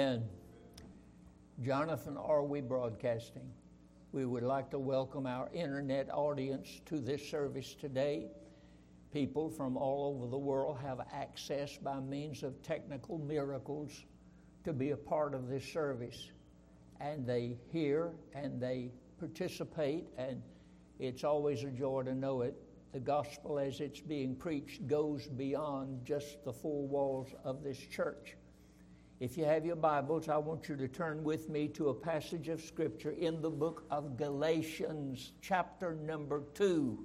And Jonathan, are we broadcasting? We would like to welcome our internet audience to this service today. People from all over the world have access by means of technical miracles to be a part of this service. And they hear and they participate, and it's always a joy to know it. The gospel, as it's being preached, goes beyond just the four walls of this church. If you have your Bibles, I want you to turn with me to a passage of Scripture in the book of Galatians, chapter number 2.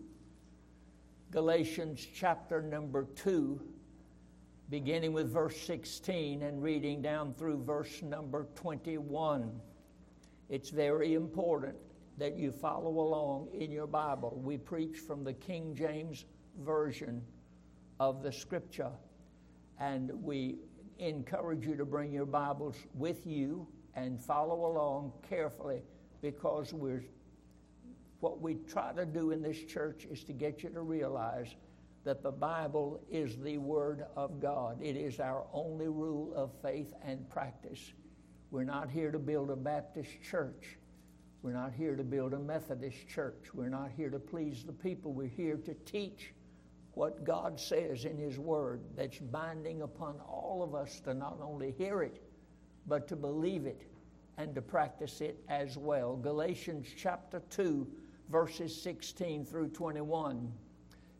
Galatians, chapter number 2, beginning with verse 16 and reading down through verse number 21. It's very important that you follow along in your Bible. We preach from the King James Version of the Scripture, and we encourage you to bring your Bibles with you and follow along carefully because we're what we try to do in this church is to get you to realize that the Bible is the Word of God. It is our only rule of faith and practice. We're not here to build a Baptist church. We're not here to build a Methodist church. We're not here to please the people. We're here to teach what God says in His Word that's binding upon all of us to not only hear it, but to believe it and to practice it as well. Galatians chapter 2, verses 16 through 21.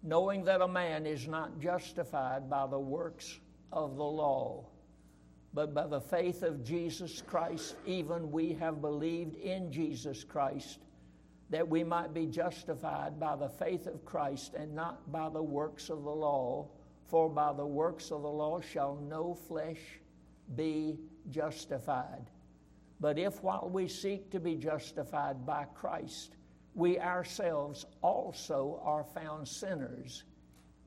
Knowing that a man is not justified by the works of the law, but by the faith of Jesus Christ, even we have believed in Jesus Christ that we might be justified by the faith of Christ and not by the works of the law. For by the works of the law shall no flesh be justified. But if while we seek to be justified by Christ, we ourselves also are found sinners,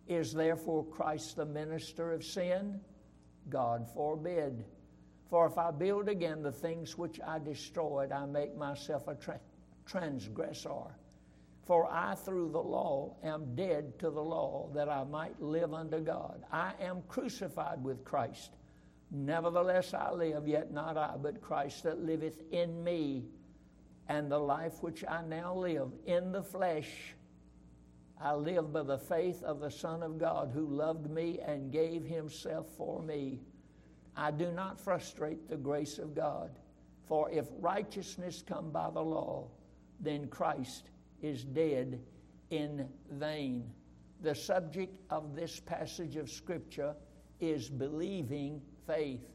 is therefore Christ the minister of sin? God forbid. For if I build again the things which I destroyed, I make myself a tra- transgressor. For I, through the law, am dead to the law, that I might live unto God. I am crucified with Christ. Nevertheless, I live, yet not I, but Christ that liveth in me. And the life which I now live in the flesh, I live by the faith of the Son of God who loved me and gave himself for me. I do not frustrate the grace of God. For if righteousness come by the law, then Christ is dead in vain. The subject of this passage of Scripture is believing faith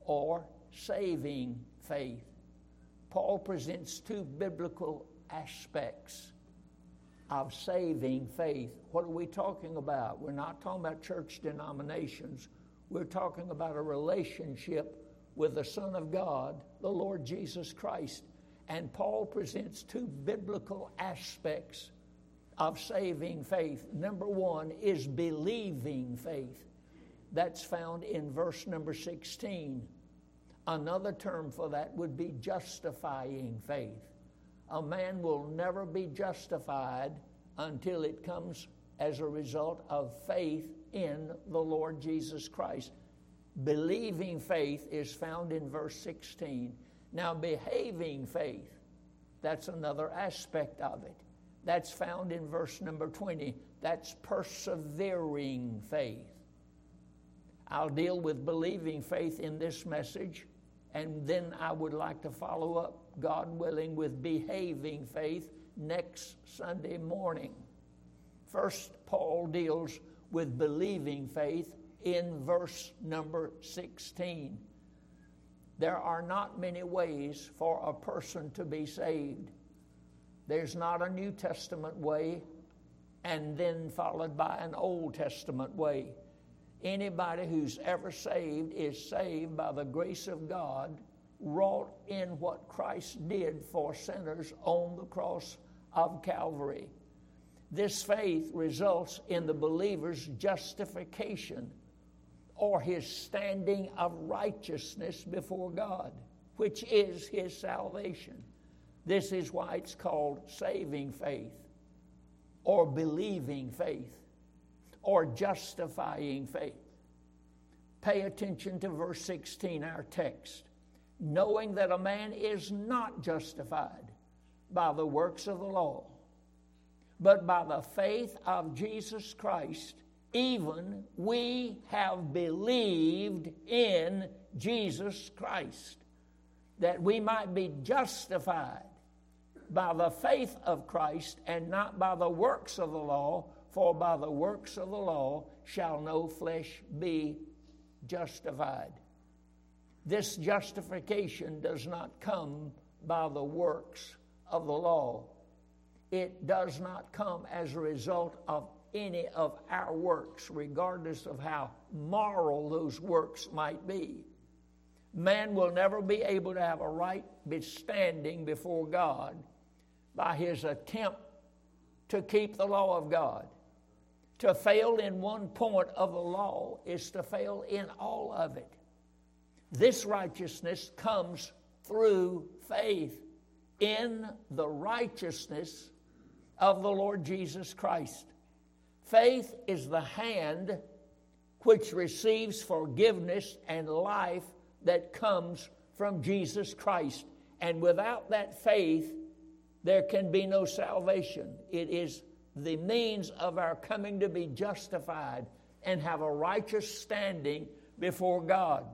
or saving faith. Paul presents two biblical aspects of saving faith. What are we talking about? We're not talking about church denominations. We're talking about a relationship with the Son of God, the Lord Jesus Christ. And Paul presents two biblical aspects of saving faith. Number one is believing faith. That's found in verse number 16. Another term for that would be justifying faith. A man will never be justified until it comes as a result of faith in the Lord Jesus Christ. Believing faith is found in verse 16. Now, behaving faith, that's another aspect of it. That's found in verse number 20. That's persevering faith. I'll deal with believing faith in this message, and then I would like to follow up, God willing, with behaving faith next Sunday morning. First, Paul deals with believing faith in verse number 16 there are not many ways for a person to be saved. There's not a New Testament way and then followed by an Old Testament way. Anybody who's ever saved is saved by the grace of God, wrought in what Christ did for sinners on the cross of Calvary. This faith results in the believer's justification or his standing of righteousness before God, which is his salvation. This is why it's called saving faith, or believing faith, or justifying faith. Pay attention to verse 16, our text. knowing that a man is not justified by the works of the law, but by the faith of Jesus Christ, even we have believed in Jesus Christ, that we might be justified by the faith of Christ and not by the works of the law, for by the works of the law shall no flesh be justified. This justification does not come by the works of the law. It does not come as a result of any of our works, regardless of how moral those works might be. Man will never be able to have a right standing before God by his attempt to keep the law of God. To fail in one point of the law is to fail in all of it. This righteousness comes through faith in the righteousness of the Lord Jesus Christ. Faith is the hand which receives forgiveness and life that comes from Jesus Christ. And without that faith, there can be no salvation. It is the means of our coming to be justified and have a righteous standing before God.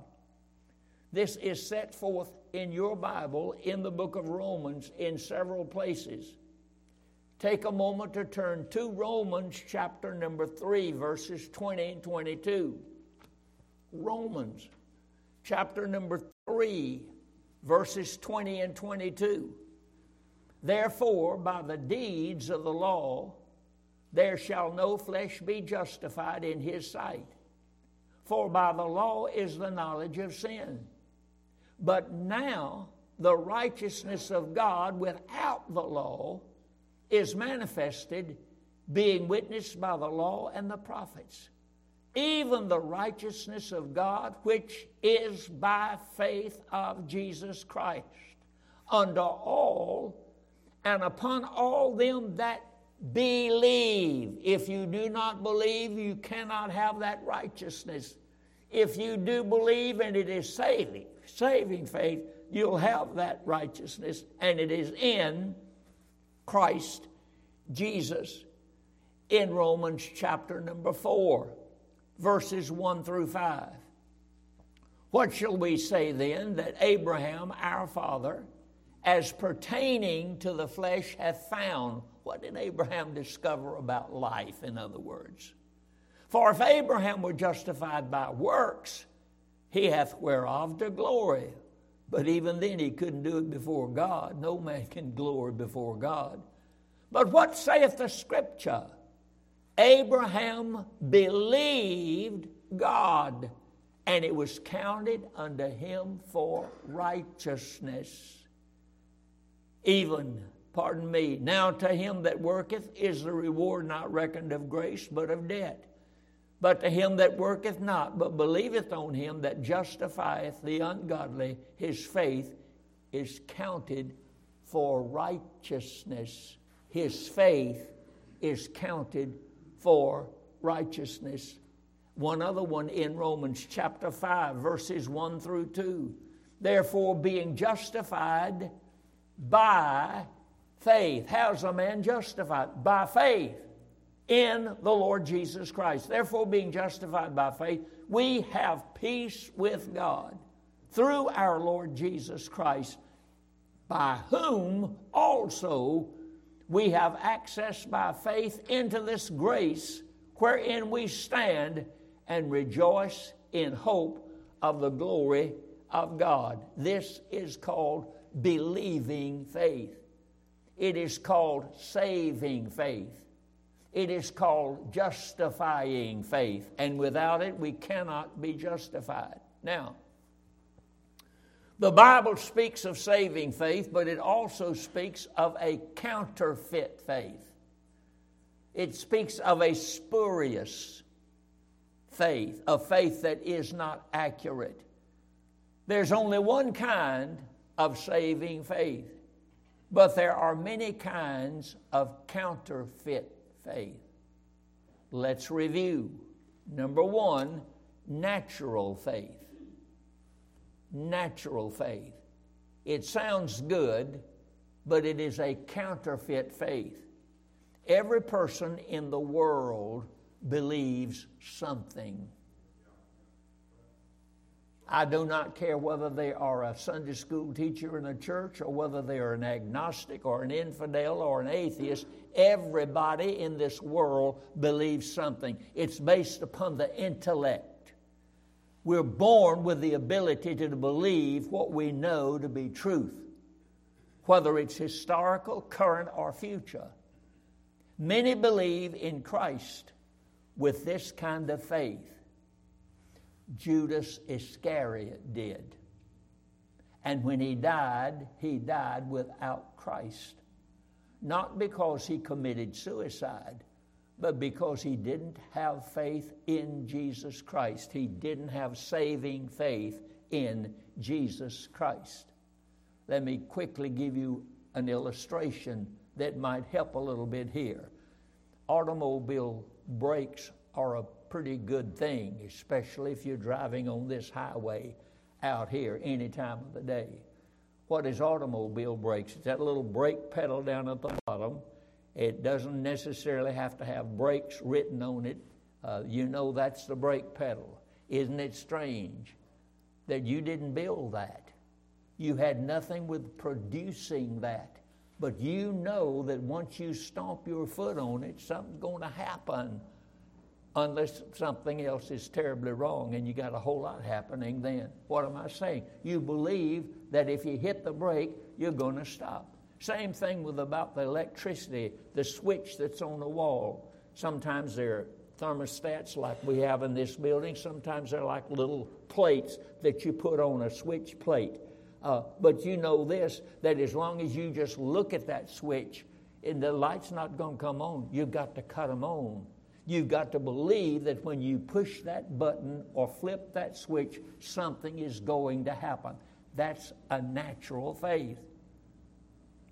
This is set forth in your Bible in the book of Romans in several places. Take a moment to turn to Romans chapter number 3, verses 20 and 22. Romans chapter number 3, verses 20 and 22. Therefore, by the deeds of the law, there shall no flesh be justified in his sight. For by the law is the knowledge of sin. But now the righteousness of God without the law is manifested, being witnessed by the law and the prophets. Even the righteousness of God, which is by faith of Jesus Christ, unto all and upon all them that believe. If you do not believe, you cannot have that righteousness. If you do believe and it is saving, saving faith, you'll have that righteousness, and it is in Christ Jesus in Romans chapter number 4, verses 1 through 5. What shall we say then that Abraham, our father, as pertaining to the flesh, hath found? What did Abraham discover about life, in other words? For if Abraham were justified by works, he hath whereof to glory. But even then he couldn't do it before God. No man can glory before God. But what saith the scripture? Abraham believed God, and it was counted unto him for righteousness. Even, pardon me, now to him that worketh is the reward not reckoned of grace, but of debt. But to him that worketh not, but believeth on him that justifieth the ungodly, his faith is counted for righteousness. His faith is counted for righteousness. One other one in Romans chapter 5, verses 1 through 2. Therefore, being justified by faith. How's a man justified? By faith in the Lord Jesus Christ. Therefore, being justified by faith, we have peace with God through our Lord Jesus Christ, by whom also we have access by faith into this grace wherein we stand and rejoice in hope of the glory of God. This is called believing faith. It is called saving faith. It is called justifying faith, and without it, we cannot be justified. Now, the Bible speaks of saving faith, but it also speaks of a counterfeit faith. It speaks of a spurious faith, a faith that is not accurate. There's only one kind of saving faith, but there are many kinds of counterfeit faith. Let's review. Number one, natural faith. natural faith. It sounds good, but it is a counterfeit faith. Every person in the world believes something. I do not care whether they are a Sunday school teacher in a church or whether they are an agnostic or an infidel or an atheist. Everybody in this world believes something. It's based upon the intellect. We're born with the ability to believe what we know to be truth, whether it's historical, current, or future. Many believe in Christ with this kind of faith. Judas Iscariot did. And when he died, he died without Christ. Not because he committed suicide, but because he didn't have faith in Jesus Christ. He didn't have saving faith in Jesus Christ. Let me quickly give you an illustration that might help a little bit here. Automobile brakes are a pretty good thing, especially if you're driving on this highway out here any time of the day. What is automobile brakes? It's that little brake pedal down at the bottom. It doesn't necessarily have to have brakes written on it. Uh, you know that's the brake pedal. Isn't it strange that you didn't build that? You had nothing with producing that. But you know that once you stomp your foot on it, something's going to happen unless something else is terribly wrong and you got a whole lot happening then. What am I saying? You believe that if you hit the brake, you're going to stop. Same thing with about the electricity, the switch that's on the wall. Sometimes they're thermostats like we have in this building. Sometimes they're like little plates that you put on a switch plate. Uh, but you know this that as long as you just look at that switch and the light's not going to come on, you've got to cut them on You've got to believe that when you push that button or flip that switch, something is going to happen. That's a natural faith.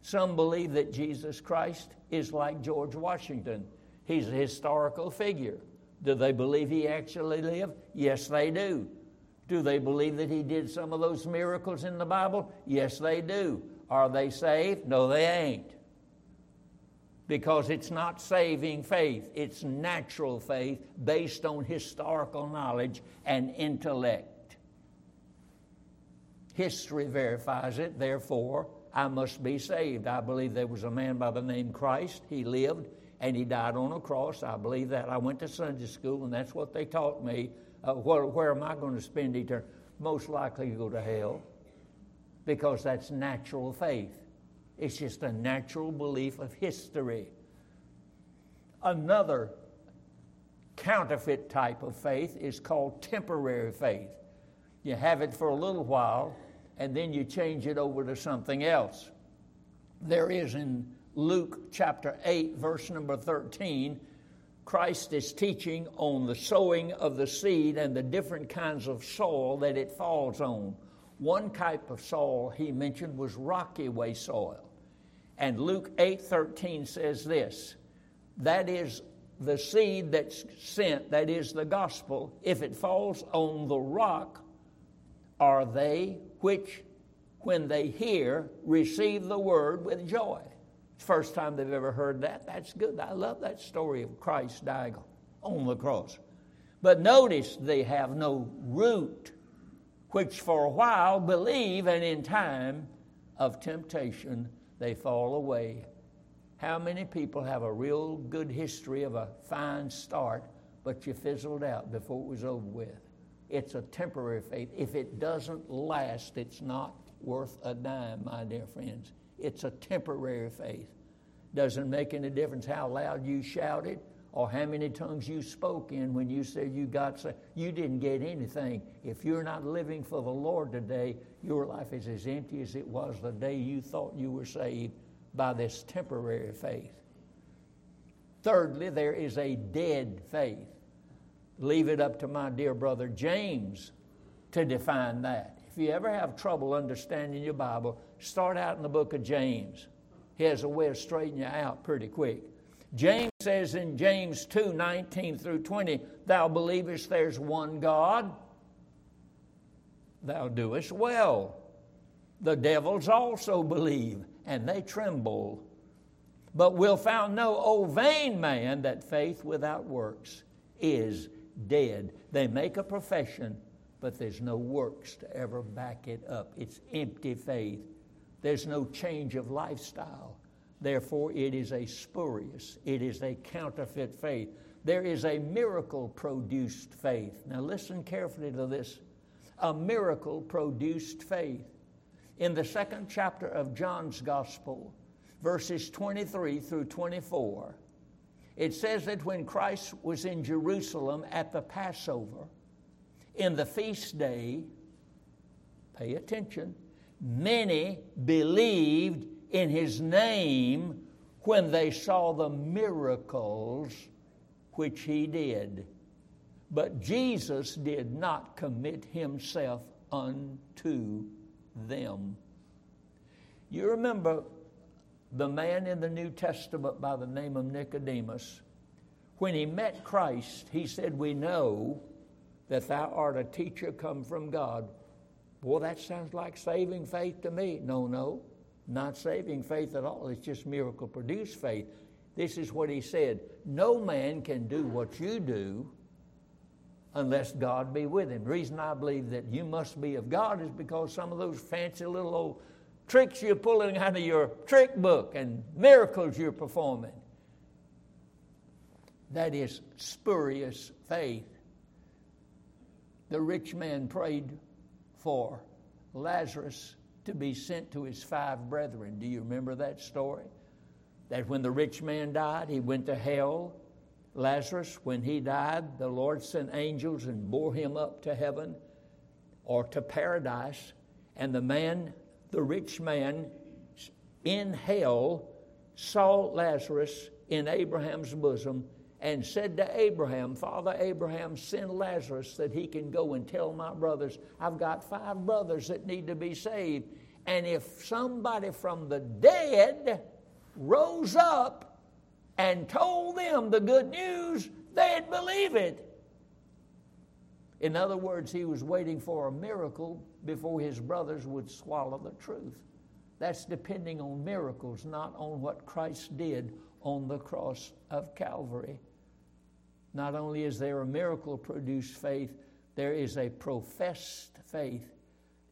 Some believe that Jesus Christ is like George Washington. He's a historical figure. Do they believe he actually lived? Yes, they do. Do they believe that he did some of those miracles in the Bible? Yes, they do. Are they saved? No, they ain't because it's not saving faith, it's natural faith based on historical knowledge and intellect. History verifies it, therefore, I must be saved. I believe there was a man by the name Christ. He lived and he died on a cross. I believe that. I went to Sunday school and that's what they taught me. Uh, where, where am I going to spend eternity? Most likely go to hell because that's natural faith. It's just a natural belief of history. Another counterfeit type of faith is called temporary faith. You have it for a little while, and then you change it over to something else. There is in Luke chapter 8, verse number 13, Christ is teaching on the sowing of the seed and the different kinds of soil that it falls on. One type of soil he mentioned was rocky way soil. And Luke 8:13 says this, that is the seed that's sent, that is the gospel, if it falls on the rock, are they which, when they hear, receive the word with joy. First time they've ever heard that. That's good. I love that story of Christ dying on the cross. But notice they have no root, which for a while believe, and in time of temptation they fall away. How many people have a real good history of a fine start, but you fizzled out before it was over with? It's a temporary faith. If it doesn't last, it's not worth a dime, my dear friends. It's a temporary faith. Doesn't make any difference how loud you shouted or how many tongues you spoke in when you said you got saved. You didn't get anything. If you're not living for the Lord today, your life is as empty as it was the day you thought you were saved by this temporary faith. Thirdly, there is a dead faith. Leave it up to my dear brother James to define that. If you ever have trouble understanding your Bible, start out in the book of James. He has a way of straightening you out pretty quick. James says in James 2 19 through 20, Thou believest there's one God. thou doest well. The devils also believe, and they tremble. But will found no, O vain man, that faith without works is dead. They make a profession, but there's no works to ever back it up. It's empty faith. There's no change of lifestyle. Therefore, it is a spurious, it is a counterfeit faith. There is a miracle produced faith. Now, listen carefully to this a miracle produced faith. In the second chapter of John's Gospel, verses 23 through 24, it says that when Christ was in Jerusalem at the Passover, in the feast day, pay attention, many believed in his name when they saw the miracles which he did. But Jesus did not commit himself unto them. You remember the man in the New Testament by the name of Nicodemus. When he met Christ, he said, We know that thou art a teacher come from God. Well, that sounds like saving faith to me. No, no, not saving faith at all. It's just miracle produced faith. This is what he said No man can do what you do unless God be with him. The reason I believe that you must be of God is because some of those fancy little old tricks you're pulling out of your trick book and miracles you're performing. That is spurious faith. The rich man prayed for Lazarus to be sent to his five brethren. Do you remember that story? That when the rich man died, he went to hell. Lazarus, when he died, the Lord sent angels and bore him up to heaven or to paradise. And the man, the rich man in hell, saw Lazarus in Abraham's bosom and said to Abraham, Father Abraham, send Lazarus that he can go and tell my brothers, I've got five brothers that need to be saved. And if somebody from the dead rose up and told them the good news, they'd believe it. In other words, he was waiting for a miracle before his brothers would swallow the truth. That's depending on miracles, not on what Christ did on the cross of Calvary. Not only is there a miracle produced faith, there is a professed faith.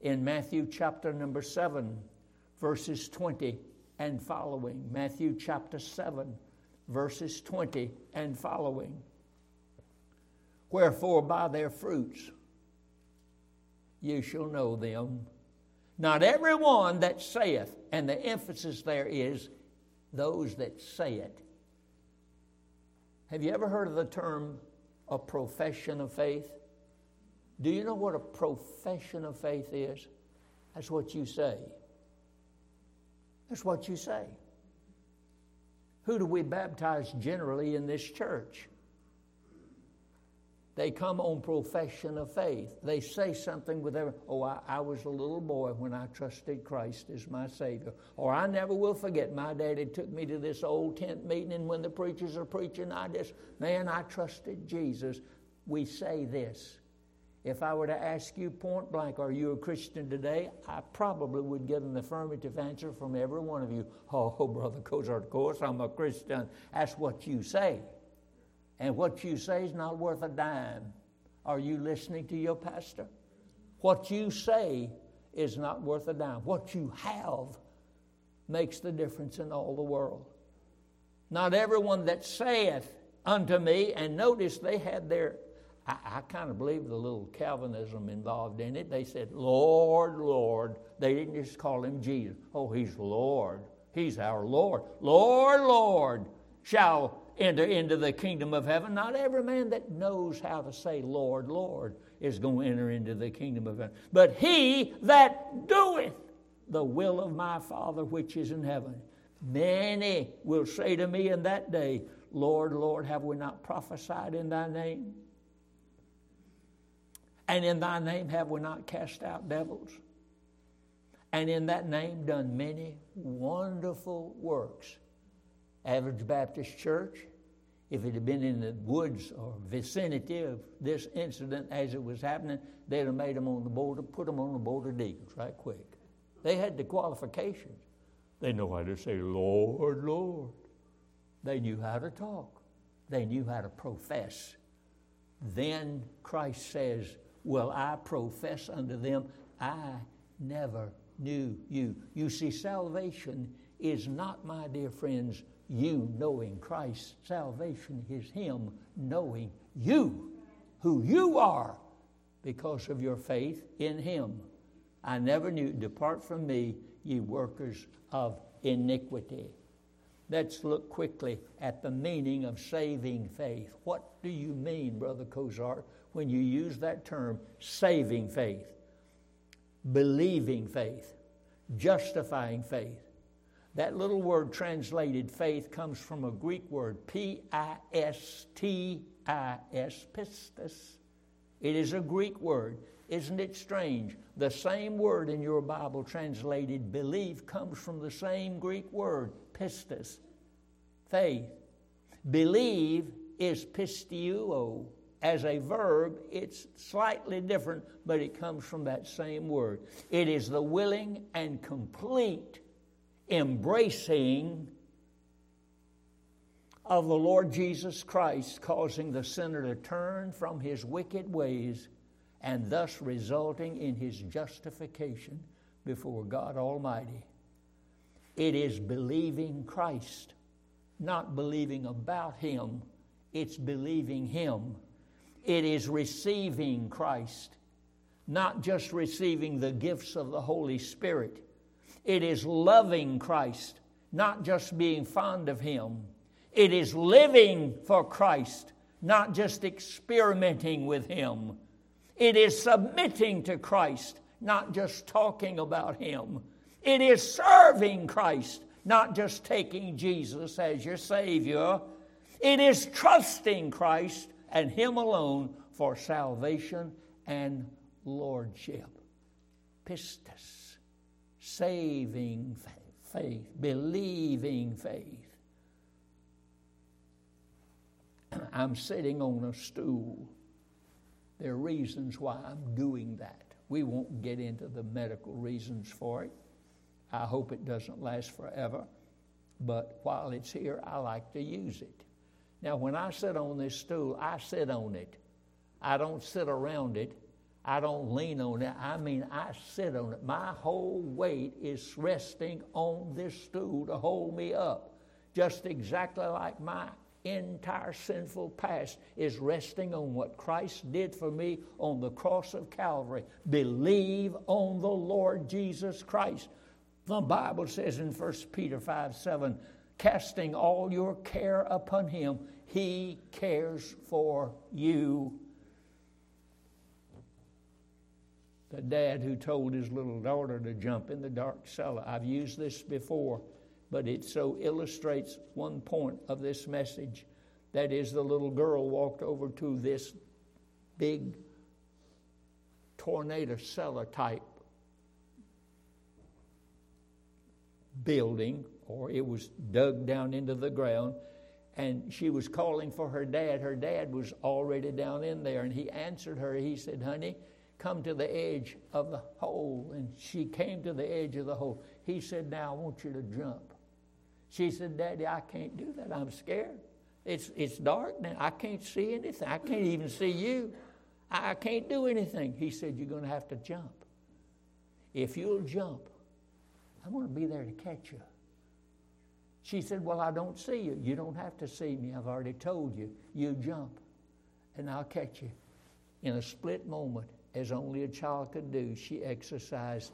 In Matthew chapter number 7, verses 20 and following. Matthew chapter 7, verses 20 and following. Wherefore, by their fruits you shall know them. Not every one that saith, and the emphasis there is those that say it. Have you ever heard of the term a profession of faith? Do you know what a profession of faith is? That's what you say. That's what you say. Who do we baptize generally in this church? They come on profession of faith. They say something with their, oh, I, I, was a little boy when I trusted Christ as my Savior. Or I never will forget my daddy took me to this old tent meeting, and when the preachers are preaching, I just, man, I trusted Jesus. We say this. If I were to ask you point blank, are you a Christian today? I probably would get an affirmative answer from every one of you. Oh, Brother Cozart, of course I'm a Christian. That's what you say. And what you say is not worth a dime. Are you listening to your pastor? What you say is not worth a dime. What you have makes the difference in all the world. Not everyone that saith unto me, and notice they had their, I, I kind of believe the little Calvinism involved in it. They said, Lord, Lord. They didn't just call him Jesus. Oh, he's Lord. He's our Lord. Lord, Lord, shall enter into the kingdom of heaven. Not every man that knows how to say, Lord, Lord, is going to enter into the kingdom of heaven. But he that doeth the will of my Father which is in heaven. Many will say to me in that day, Lord, Lord, have we not prophesied in thy name? And in thy name have we not cast out devils? And in that name done many wonderful works. Average Baptist Church, If it had been in the woods or vicinity of this incident as it was happening, they'd have made them on the board, put them on the board of deacons right quick. They had the qualifications. They know how to say, Lord, Lord. They knew how to talk. They knew how to profess. Then Christ says, Well, I profess unto them, I never knew you. You see, salvation is not, my dear friends, you knowing Christ. Salvation is Him knowing you, who you are, because of your faith in Him. I never knew, depart from me, ye workers of iniquity. Let's look quickly at the meaning of saving faith. What do you mean, Brother Kozar, when you use that term, saving faith, believing faith, justifying faith? That little word translated faith comes from a Greek word, P I S T I S, pistis. It is a Greek word. Isn't it strange? The same word in your Bible translated belief comes from the same Greek word, pistis, faith. Believe is pisteuo. As a verb, it's slightly different, but it comes from that same word. It is the willing and complete embracing of the Lord Jesus Christ, causing the sinner to turn from his wicked ways and thus resulting in his justification before God Almighty. It is believing Christ, not believing about Him, it's believing Him. It is receiving Christ, not just receiving the gifts of the Holy Spirit. It is loving Christ, not just being fond of Him. It is living for Christ, not just experimenting with Him. It is submitting to Christ, not just talking about Him. It is serving Christ, not just taking Jesus as your Savior. It is trusting Christ and Him alone for salvation and lordship. Pistis, saving faith, believing faith. I'm sitting on a stool. There are reasons why I'm doing that. We won't get into the medical reasons for it. I hope it doesn't last forever. But while it's here, I like to use it. Now, when I sit on this stool, I sit on it. I don't sit around it. I don't lean on it. I mean, I sit on it. My whole weight is resting on this stool to hold me up, just exactly like my entire sinful past is resting on what Christ did for me on the cross of Calvary. Believe on the Lord Jesus Christ. The Bible says in 1 Peter 5 7, casting all your care upon him, he cares for you. The dad who told his little daughter to jump in the dark cellar. I've used this before, but it so illustrates one point of this message. That is, the little girl walked over to this big tornado cellar type building, or it was dug down into the ground, and she was calling for her dad. Her dad was already down in there, and he answered her. He said, Honey, come to the edge of the hole. And she came to the edge of the hole. He said, Now I want you to jump. She said, Daddy, I can't do that. I'm scared. It's, it's dark now. I can't see anything. I can't even see you. I, I can't do anything. He said, You're going to have to jump. If you'll jump, I'm going to be there to catch you. She said, Well, I don't see you. You don't have to see me. I've already told you. You jump, and I'll catch you. In a split moment, as only a child could do, she exercised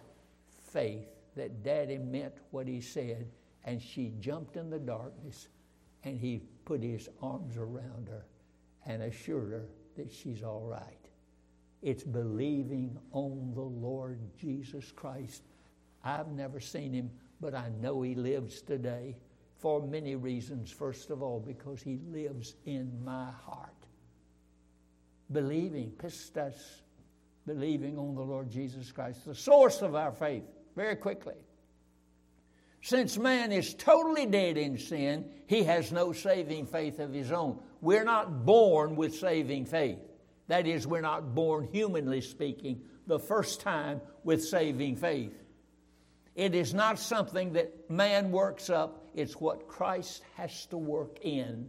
faith that daddy meant what he said, and she jumped in the darkness, and he put his arms around her and assured her that she's all right. It's believing on the Lord Jesus Christ I've never seen him, but I know he lives today for many reasons. First of all, because he lives in my heart. Believing, pistis, believing on the Lord Jesus Christ, the source of our faith, very quickly. Since man is totally dead in sin, he has no saving faith of his own. we're not born with saving faith. That is, we're not born, humanly speaking, the first time with saving faith. It is not something that man works up, it's what Christ has to work in.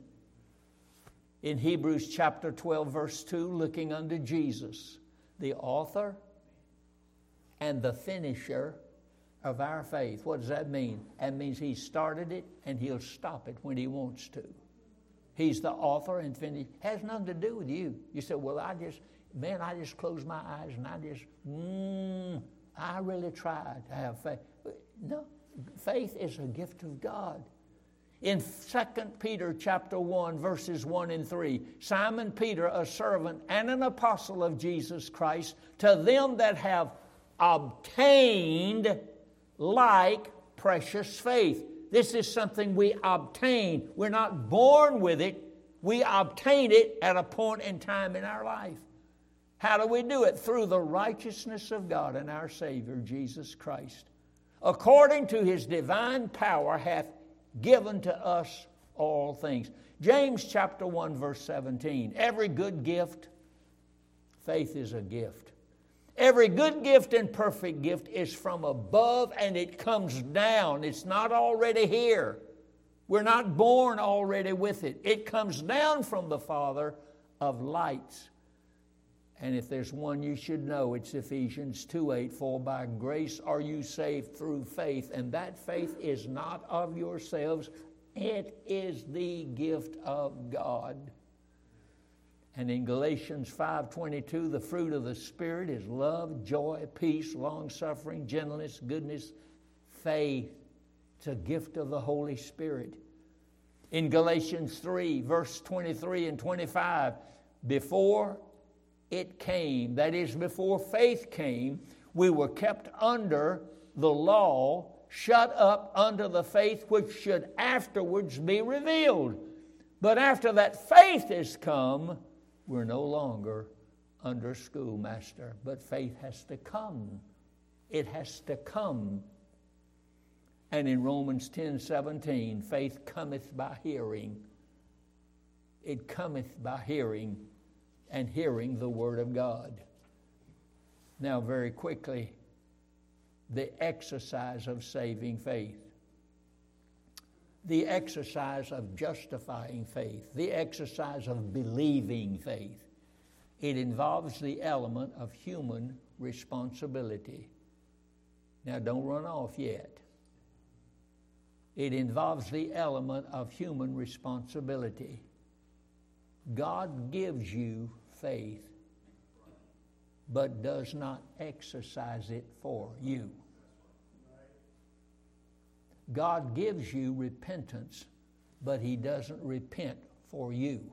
In Hebrews chapter 12, verse 2, looking unto Jesus, the author and the finisher of our faith. What does that mean? That means He started it and He'll stop it when He wants to. He's the author and finish. Has nothing to do with you. You say, well, I just, man, I just closed my eyes and I just, mm, I really tried to have faith. No, faith is a gift of God. In 2 Peter chapter 1 verses 1 and 3, Simon Peter, a servant and an apostle of Jesus Christ, to them that have obtained like precious faith. This is something we obtain. We're not born with it. We obtain it at a point in time in our life. How do we do it? Through the righteousness of God and our Savior, Jesus Christ. According to his divine power, hath given to us all things. James chapter 1, verse 17. Every good gift, faith is a gift. Every good gift and perfect gift is from above and it comes down. It's not already here. We're not born already with it. It comes down from the Father of lights. And if there's one you should know, it's Ephesians 2 8. For by grace are you saved through faith, and that faith is not of yourselves, it is the gift of God. And in Galatians 5:22, the fruit of the spirit is love, joy, peace, long-suffering, gentleness, goodness, faith. It's a gift of the Holy Spirit. In Galatians 3, verse 23 and 25, before it came, that is, before faith came, we were kept under the law, shut up under the faith which should afterwards be revealed. But after that faith has come, we're no longer under schoolmaster, but faith has to come. It has to come. And in Romans 10 17, faith cometh by hearing. It cometh by hearing, and hearing the Word of God. Now, very quickly, the exercise of saving faith the exercise of justifying faith, the exercise of believing faith. It involves the element of human responsibility. Now, don't run off yet. It involves the element of human responsibility. God gives you faith, but does not exercise it for you. God gives you repentance, but He doesn't repent for you.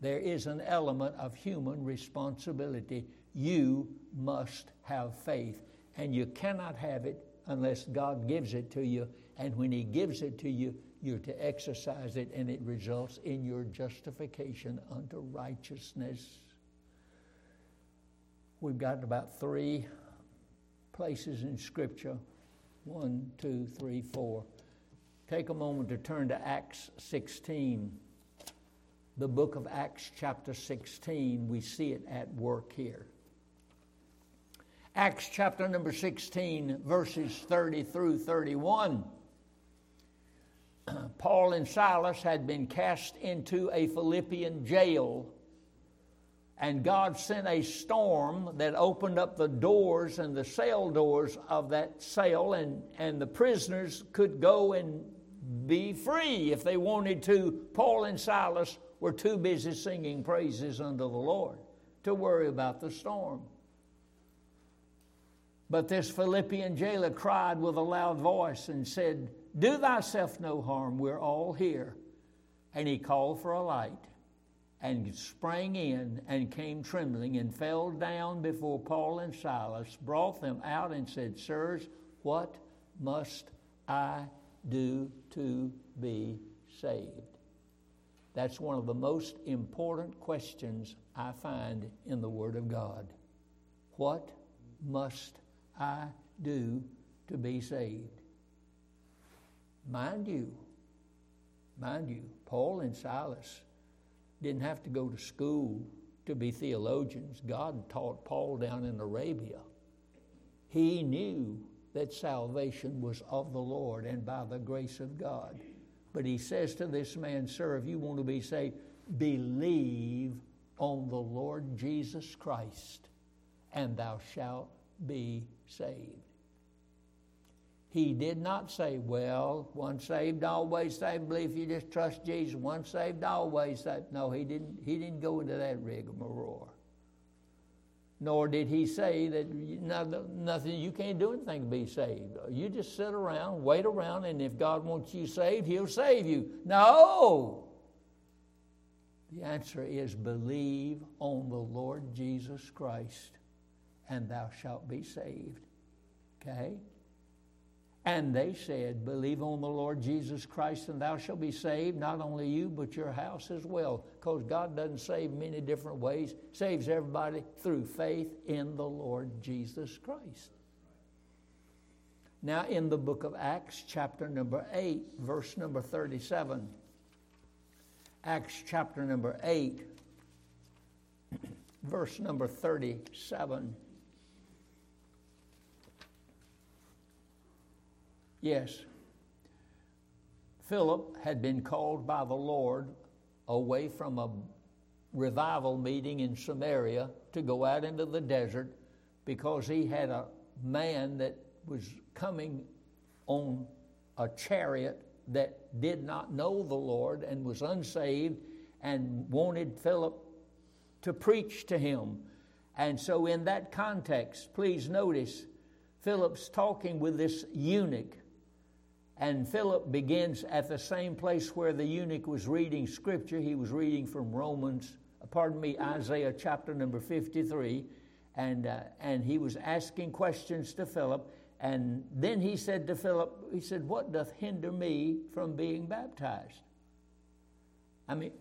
There is an element of human responsibility. You must have faith, and you cannot have it unless God gives it to you. And when He gives it to you, you're to exercise it, and it results in your justification unto righteousness. We've got about three places in Scripture one, two, three, four. Take a moment to turn to Acts 16. The book of Acts, chapter 16, we see it at work here. Acts chapter number 16, verses 30 through 31. Paul and Silas had been cast into a Philippian jail and God sent a storm that opened up the doors and the cell doors of that cell, and, and the prisoners could go and be free if they wanted to. Paul and Silas were too busy singing praises unto the Lord to worry about the storm. But this Philippian jailer cried with a loud voice and said, Do thyself no harm, we're all here. And he called for a light and sprang in and came trembling and fell down before Paul and Silas, brought them out and said, Sirs, what must I do to be saved? That's one of the most important questions I find in the Word of God. What must I do to be saved? Mind you, mind you, Paul and Silas didn't have to go to school to be theologians. God taught Paul down in Arabia. He knew that salvation was of the Lord and by the grace of God. But he says to this man, Sir, if you want to be saved, believe on the Lord Jesus Christ, and thou shalt be saved. He did not say, well, one saved, always saved. Believe you just trust Jesus, one saved, always saved. No, he didn't, he didn't go into that rigmarole. Nor did he say that nothing, you can't do anything to be saved. You just sit around, wait around, and if God wants you saved, he'll save you. No! The answer is believe on the Lord Jesus Christ, and thou shalt be saved. Okay? And they said, Believe on the Lord Jesus Christ, and thou shalt be saved, not only you, but your house as well. Because God doesn't save many different ways, saves everybody through faith in the Lord Jesus Christ. Now, in the book of Acts, chapter number 8, verse number 37. Acts chapter number 8, verse number 37. Yes. Philip had been called by the Lord away from a revival meeting in Samaria to go out into the desert because he had a man that was coming on a chariot that did not know the Lord and was unsaved and wanted Philip to preach to him. And so, in that context, please notice Philip's talking with this eunuch and Philip begins at the same place where the eunuch was reading scripture. He was reading from Romans, pardon me, Isaiah chapter number 53. And, uh, and he was asking questions to Philip. And then he said to Philip, he said, What doth hinder me from being baptized? I mean,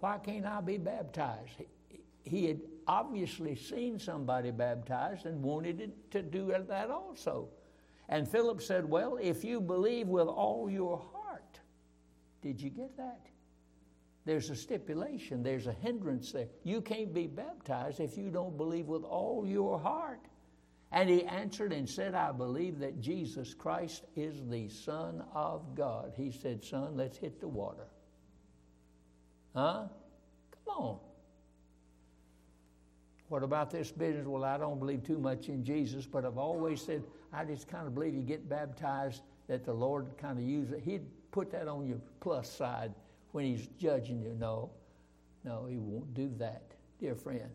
why can't I be baptized? He had obviously seen somebody baptized and wanted to do that also. And Philip said, Well, if you believe with all your heart, did you get that? There's a stipulation, there's a hindrance there. You can't be baptized if you don't believe with all your heart. And he answered and said, I believe that Jesus Christ is the Son of God. He said, Son, let's hit the water. Huh? Come on. What about this business? Well, I don't believe too much in Jesus, but I've always said, I just kind of believe you get baptized, that the Lord kind of use it. He'd put that on your plus side when He's judging you. No, no, He won't do that, dear friend.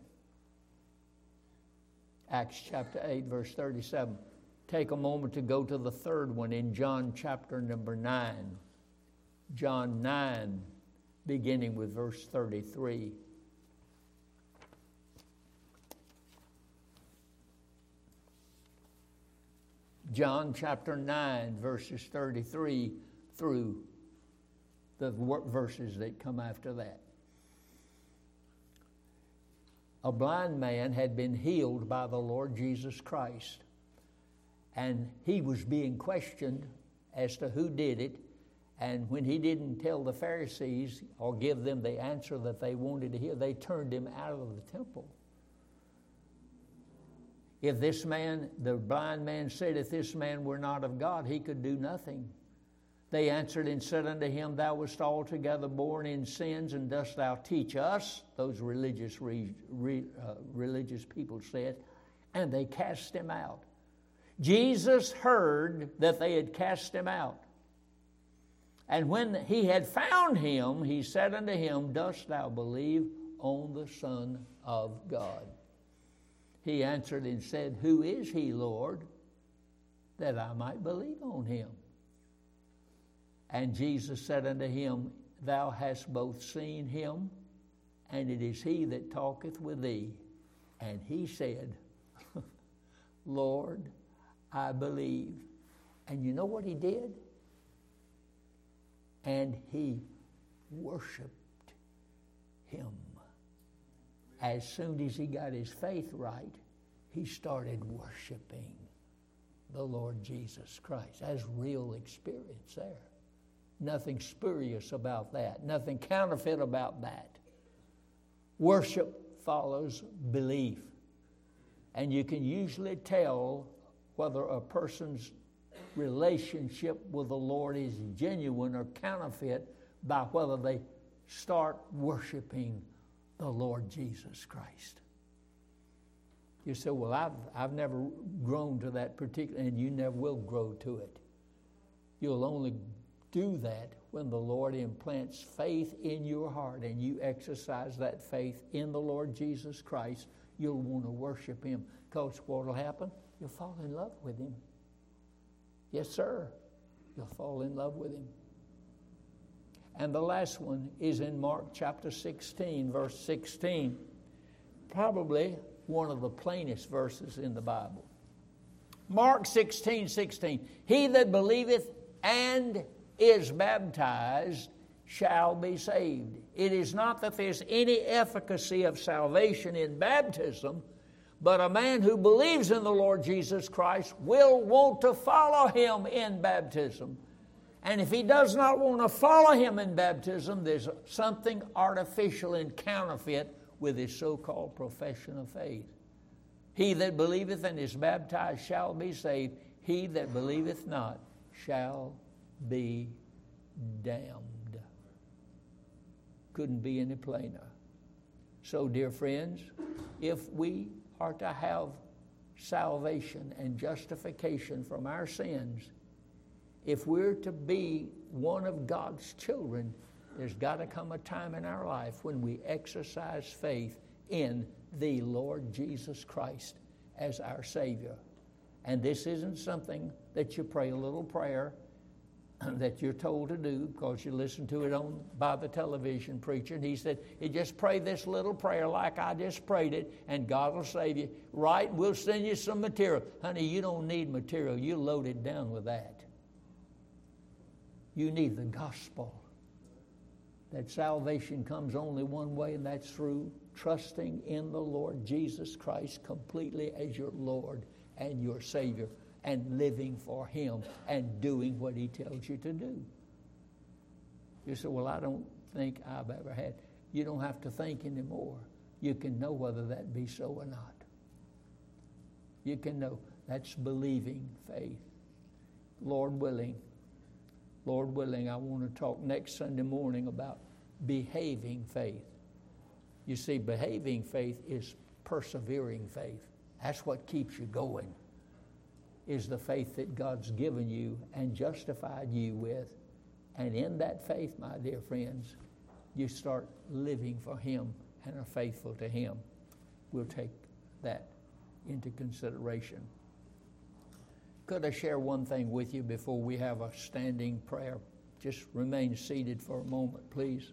Acts chapter 8, verse 37. Take a moment to go to the third one in John chapter number 9. John 9, beginning with verse 33. John chapter 9, verses 33 through the verses that come after that. A blind man had been healed by the Lord Jesus Christ, and he was being questioned as to who did it. And when he didn't tell the Pharisees or give them the answer that they wanted to hear, they turned him out of the temple. If this man, the blind man said, If this man were not of God, he could do nothing. They answered and said unto him, Thou wast altogether born in sins, and dost thou teach us? Those religious, re, re, uh, religious people said, and they cast him out. Jesus heard that they had cast him out. And when he had found him, he said unto him, Dost thou believe on the Son of God? He answered and said, Who is he, Lord, that I might believe on him? And Jesus said unto him, Thou hast both seen him, and it is he that talketh with thee. And he said, Lord, I believe. And you know what he did? And he worshiped him as soon as he got his faith right, he started worshiping the Lord Jesus Christ. That's real experience there. Nothing spurious about that, nothing counterfeit about that. Worship follows belief. And you can usually tell whether a person's relationship with the Lord is genuine or counterfeit by whether they start worshiping the Lord Jesus Christ. You say, Well, I've, I've never grown to that particular, and you never will grow to it. You'll only do that when the Lord implants faith in your heart and you exercise that faith in the Lord Jesus Christ. You'll want to worship Him because what will happen? You'll fall in love with Him. Yes, sir. You'll fall in love with Him. And the last one is in Mark chapter 16, verse 16. Probably one of the plainest verses in the Bible. Mark 16, 16. He that believeth and is baptized shall be saved. It is not that there's any efficacy of salvation in baptism, but a man who believes in the Lord Jesus Christ will want to follow him in baptism. And if he does not want to follow him in baptism, there's something artificial and counterfeit with his so called profession of faith. He that believeth and is baptized shall be saved, he that believeth not shall be damned. Couldn't be any plainer. So, dear friends, if we are to have salvation and justification from our sins, if we're to be one of God's children, there's got to come a time in our life when we exercise faith in the Lord Jesus Christ as our Savior. And this isn't something that you pray a little prayer that you're told to do because you listen to it on by the television preacher. And he said, You just pray this little prayer like I just prayed it, and God will save you. Right? We'll send you some material. Honey, you don't need material. You loaded down with that. You need the gospel. That salvation comes only one way, and that's through trusting in the Lord Jesus Christ completely as your Lord and your Savior and living for Him and doing what He tells you to do. You say, Well, I don't think I've ever had. You don't have to think anymore. You can know whether that be so or not. You can know. That's believing faith. Lord willing, Lord willing, I want to talk next Sunday morning about behaving faith. You see, behaving faith is persevering faith. That's what keeps you going is the faith that God's given you and justified you with. And in that faith, my dear friends, you start living for Him and are faithful to Him. We'll take that into consideration. Could I share one thing with you before we have a standing prayer? Just remain seated for a moment, please.